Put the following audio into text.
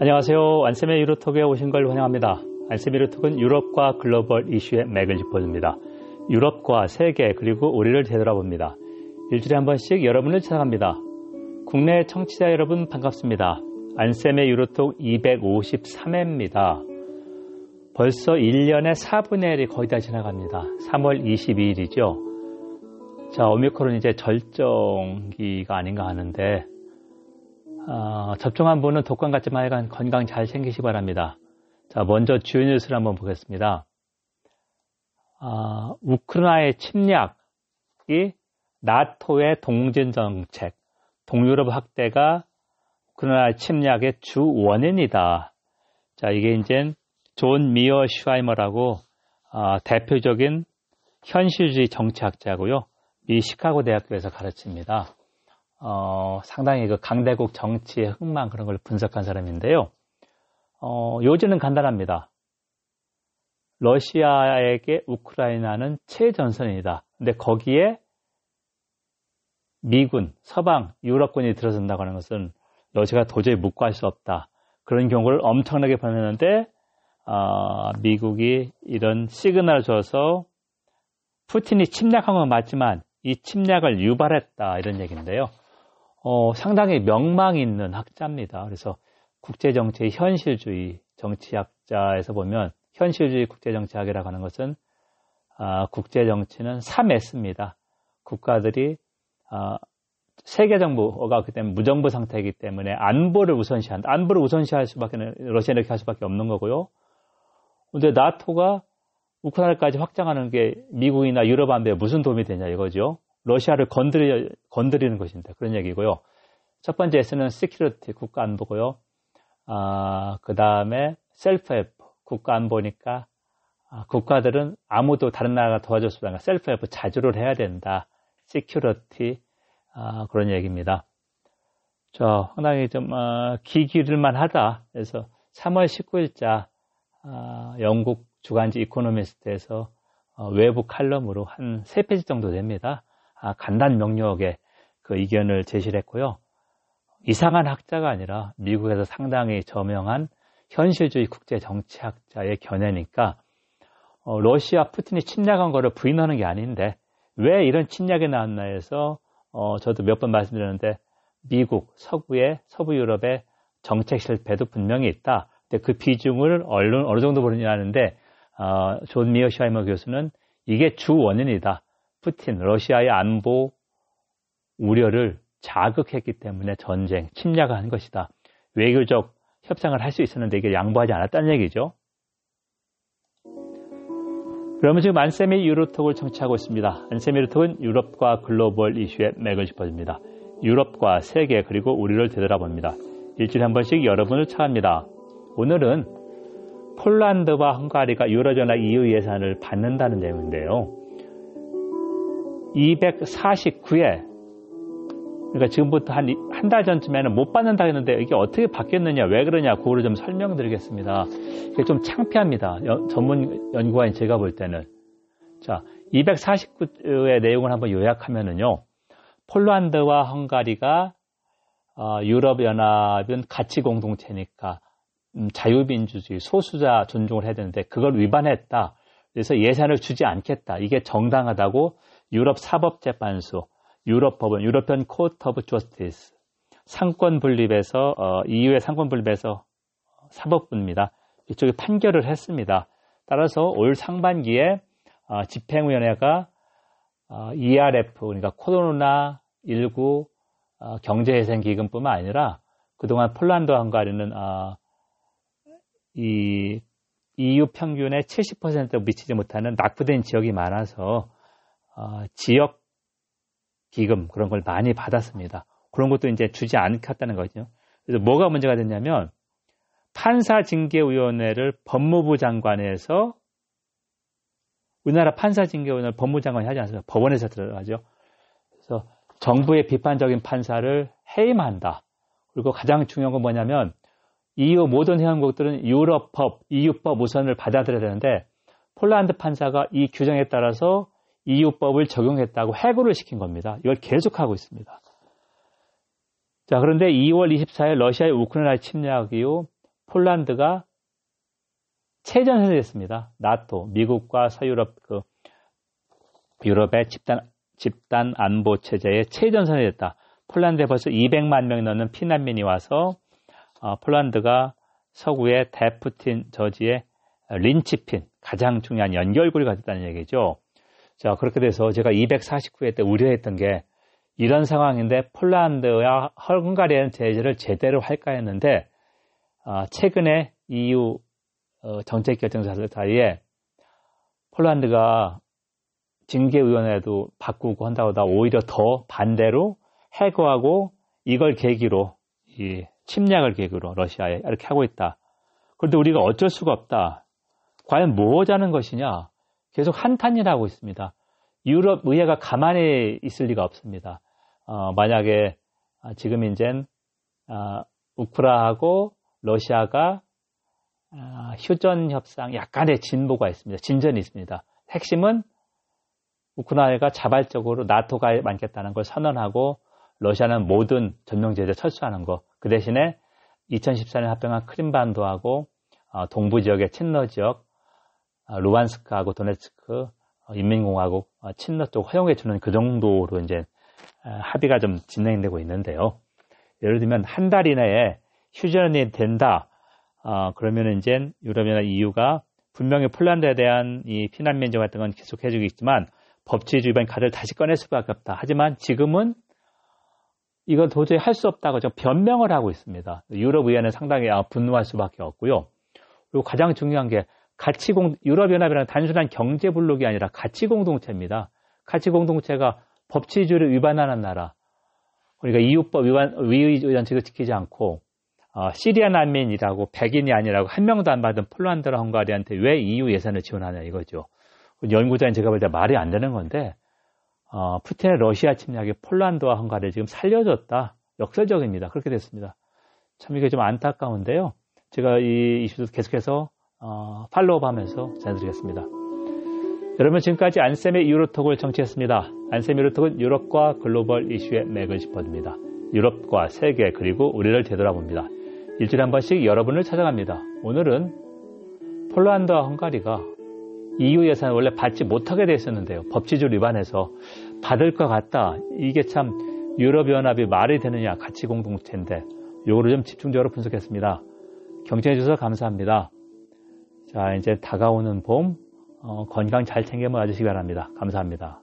안녕하세요. 안쌤의 유로톡에 오신 걸 환영합니다. 안쌤의 유로톡은 유럽과 글로벌 이슈의 맥을 짚어줍니다. 유럽과 세계 그리고 우리를 되돌아봅니다. 일주일에 한 번씩 여러분을 찾아갑니다. 국내 청취자 여러분 반갑습니다. 안쌤의 유로톡 253회입니다. 벌써 1년의 4분의 1이 거의 다 지나갑니다. 3월 22일이죠. 자, 오미크론 이제 절정기가 아닌가 하는데 어, 접종한 분은 독감 같지 말간 건강 잘 챙기시 기 바랍니다. 자, 먼저 주요 뉴스를 한번 보겠습니다. 어, 우크라이나의 침략이 나토의 동진 정책, 동유럽 확대가 우크라이나 침략의 주 원인이다. 자, 이게 이제 존 미어샤이머라고 어, 대표적인 현실주의 정치학자고요. 미 시카고 대학교에서 가르칩니다. 어, 상당히 그 강대국 정치의 흥망 그런 걸 분석한 사람인데요. 어, 요지는 간단합니다. 러시아에게 우크라이나는 최전선이다. 근데 거기에 미군, 서방, 유럽군이 들어선다고 하는 것은 러시아가 도저히 묵과할 수 없다. 그런 경우를 엄청나게 보냈는데 어, 미국이 이런 시그널을 줘서 푸틴이 침략한 건 맞지만 이 침략을 유발했다 이런 얘기인데요. 어, 상당히 명망 있는 학자입니다. 그래서 국제정치의 현실주의 정치학자에서 보면 현실주의 국제정치학이라고 하는 것은 아, 국제정치는 3S입니다. 국가들이 아, 세계 정부가 그때 무정부 상태이기 때문에 안보를 우선시한다. 안보를 우선시할 수밖에 러시아 이렇게 할 수밖에 없는 거고요. 근데 나토가 우크라이나까지 확장하는 게 미국이나 유럽 안보에 무슨 도움이 되냐 이거죠. 러시아를 건드리, 건드리는 것인데 그런 얘기고요. 첫 번째 S는 security 국가 안보고요. 아, 그 다음에 self help 국가 안보니까 아, 국가들은 아무도 다른 나라가 도와줬으면 self help 자주를 해야 된다. security 아, 그런 얘기입니다. 저 상당히 좀 어, 귀 기울일 만하다. 그래서 3월 19일자 아, 영국 주간지 이코노미스트에서 어, 외부 칼럼으로 한 3페이지 정도 됩니다. 아, 간단 명료하게 그 의견을 제시를 했고요. 이상한 학자가 아니라 미국에서 상당히 저명한 현실주의 국제 정치학자의 견해니까 어, 러시아 푸틴이 침략한 거를 부인하는 게 아닌데 왜 이런 침략이 나왔나 해서 어, 저도 몇 번 말씀드렸는데 미국, 서구의 서부 유럽의 정책 실패도 분명히 있다. 근데 그 비중을 어느, 어느 정도 보느냐는데 어, 존 미어샤이머 교수는 이게 주 원인이다. 푸틴, 러시아의 안보 우려를 자극했기 때문에 전쟁, 침략을 한 것이다. 외교적 협상을 할 수 있었는데 이게 양보하지 않았다는 얘기죠. 그러면 지금 안쌤의 유로톡을 청취하고 있습니다. 안쌤의 유로톡은 유럽과 글로벌 이슈의 맥을 짚어줍니다. 유럽과 세계 그리고 우리를 되돌아봅니다. 일주일에 한 번씩 여러분을 찾아갑니다. 오늘은 폴란드와 헝가리가 유로존화 EU 예산을 받는다는 내용인데요. 249회 그러니까 지금부터 한 한 달 전쯤에는 못 받는다 했는데 이게 어떻게 바뀌었느냐 왜 그러냐 그거를 좀 설명드리겠습니다. 이게 좀 창피합니다. 여, 전문 연구가인 제가 볼 때는 자 249회 내용을 한번 요약하면은요 폴란드와 헝가리가 어, 유럽연합은 가치 공동체니까 음, 자유민주주의 소수자 존중을 해야 되는데 그걸 위반했다. 그래서 예산을 주지 않겠다. 이게 정당하다고 유럽 사법재판소, 유럽 법원, European Court of Justice, 삼권 분립에서 어, EU의 삼권 분립에서 사법부입니다. 이쪽에 판결을 했습니다. 따라서 올 상반기에 어, 집행위원회가 어, ERF 그러니까 코로나 19 어, 경제회생기금뿐만 아니라 그동안 폴란드와 헝가리는 어, 이 EU 평균의 70% 미치지 못하는 낙후된 지역이 많아서 어, 지역 기금 그런 걸 많이 받았습니다. 그런 것도 이제 주지 않겠다는 거죠. 그래서 뭐가 문제가 됐냐면 판사징계위원회를 법무부 장관에서 우리나라 판사징계위원회 법무장관이 하지 않습니다. 법원에서 들어가죠. 그래서 정부의 비판적인 판사를 해임한다. 그리고 가장 중요한 건 뭐냐면 EU 모든 회원국들은 유럽법, EU법 우선을 받아들여야 되는데 폴란드 판사가 이 규정에 따라서 EU법을 적용했다고 해고를 시킨 겁니다. 이걸 계속하고 있습니다. 자, 그런데 2월 24일 러시아의 우크라이나 침략 이후 폴란드가 체전선이 됐습니다. 나토, 미국과 서유럽 그 유럽의 집단 집단 안보 체제의 최전선이 됐다. 폴란드에 벌써 200만 명이 넘는 피난민이 와서 어, 폴란드가 서구의 데프틴 저지의 린치핀 가장 중요한 연결고리가 됐다는 얘기죠. 자 그렇게 돼서 제가 249회 때 우려했던 게 이런 상황인데 폴란드와 헝가리는 제재를 제대로 할까 했는데 어, 최근에 EU 어, 정책 결정자들 사이에 폴란드가 징계위원회도 바꾸고 한다고 다 오히려 더 반대로 해고하고 이걸 계기로 이 침략을 계기로 러시아에 이렇게 하고 있다. 그런데 우리가 어쩔 수가 없다. 과연 뭐 하자는 것이냐? 계속 한탄이라고 있습니다. 유럽 의회가 가만히 있을 리가 없습니다. 어, 만약에 지금 이젠 어, 우크라하고 러시아가 어, 휴전 협상 약간의 진보가 있습니다. 진전이 있습니다. 핵심은 우크라이나가 자발적으로 나토가 많겠다는 걸 선언하고 러시아는 모든 전명 제재 철수하는 거. 그 대신에 2014년 합병한 크림반도하고 어, 동부 지역의 친러 지역 어, 루안스크하고 도네츠크 어, 인민공화국 친러 쪽 허용해 주는 그 정도로 이제 합의가 좀 진행되고 있는데요. 예를 들면 한 달 이내에 휴전이 된다. 그러면 이제 유럽이나 EU가 분명히 폴란드에 대한 이 피난 면제 같은 건 계속 해주겠지만 법치주의 반 카드를 다시 꺼낼 수밖에 없다. 하지만 지금은 이걸 도저히 할 수 없다고 좀 변명을 하고 있습니다. 유럽 의회는 상당히 아, 분노할 수밖에 없고요. 그리고 가장 중요한 게 가치 공 유럽연합이라는 단순한 경제 블록이 아니라 가치 공동체입니다. 가치 공동체가 법치주의를 위반하는 나라. 그러니까 이웃법 위반 위의 원칙을 지키지 않고 어, 시리아 난민이라고 백인이 아니라고 한 명도 안 받은 폴란드와 헝가리한테 왜 EU 예산을 지원하냐 이거죠. 연구자인 제가 볼 때 말이 안 되는 건데 어, 푸틴의 러시아 침략이 폴란드와 헝가리를 지금 살려줬다. 역설적입니다. 그렇게 됐습니다. 참 이게 좀 안타까운데요. 제가 이 이슈도 계속해서 어, 팔로우하면서 전해드리겠습니다. 여러분 지금까지 안쌤의 유로톡을 정치했습니다. 안쌤 유로톡은 유럽과 글로벌 이슈의 맥을 짚어줍니다. 유럽과 세계 그리고 우리를 되돌아봅니다. 일주일에 한 번씩 여러분을 찾아갑니다. 오늘은 폴란드와 헝가리가 EU 예산을 원래 받지 못하게 됐었는데요. 법치주의 위반해서 받을 것 같다. 이게 참 유럽연합이 말이 되느냐 가치 공동체인데 요거를 좀 집중적으로 분석했습니다. 경청해 주셔서 감사합니다. 자 이제 다가오는 봄 어, 건강 잘 챙겨 가지시기 바랍니다. 감사합니다.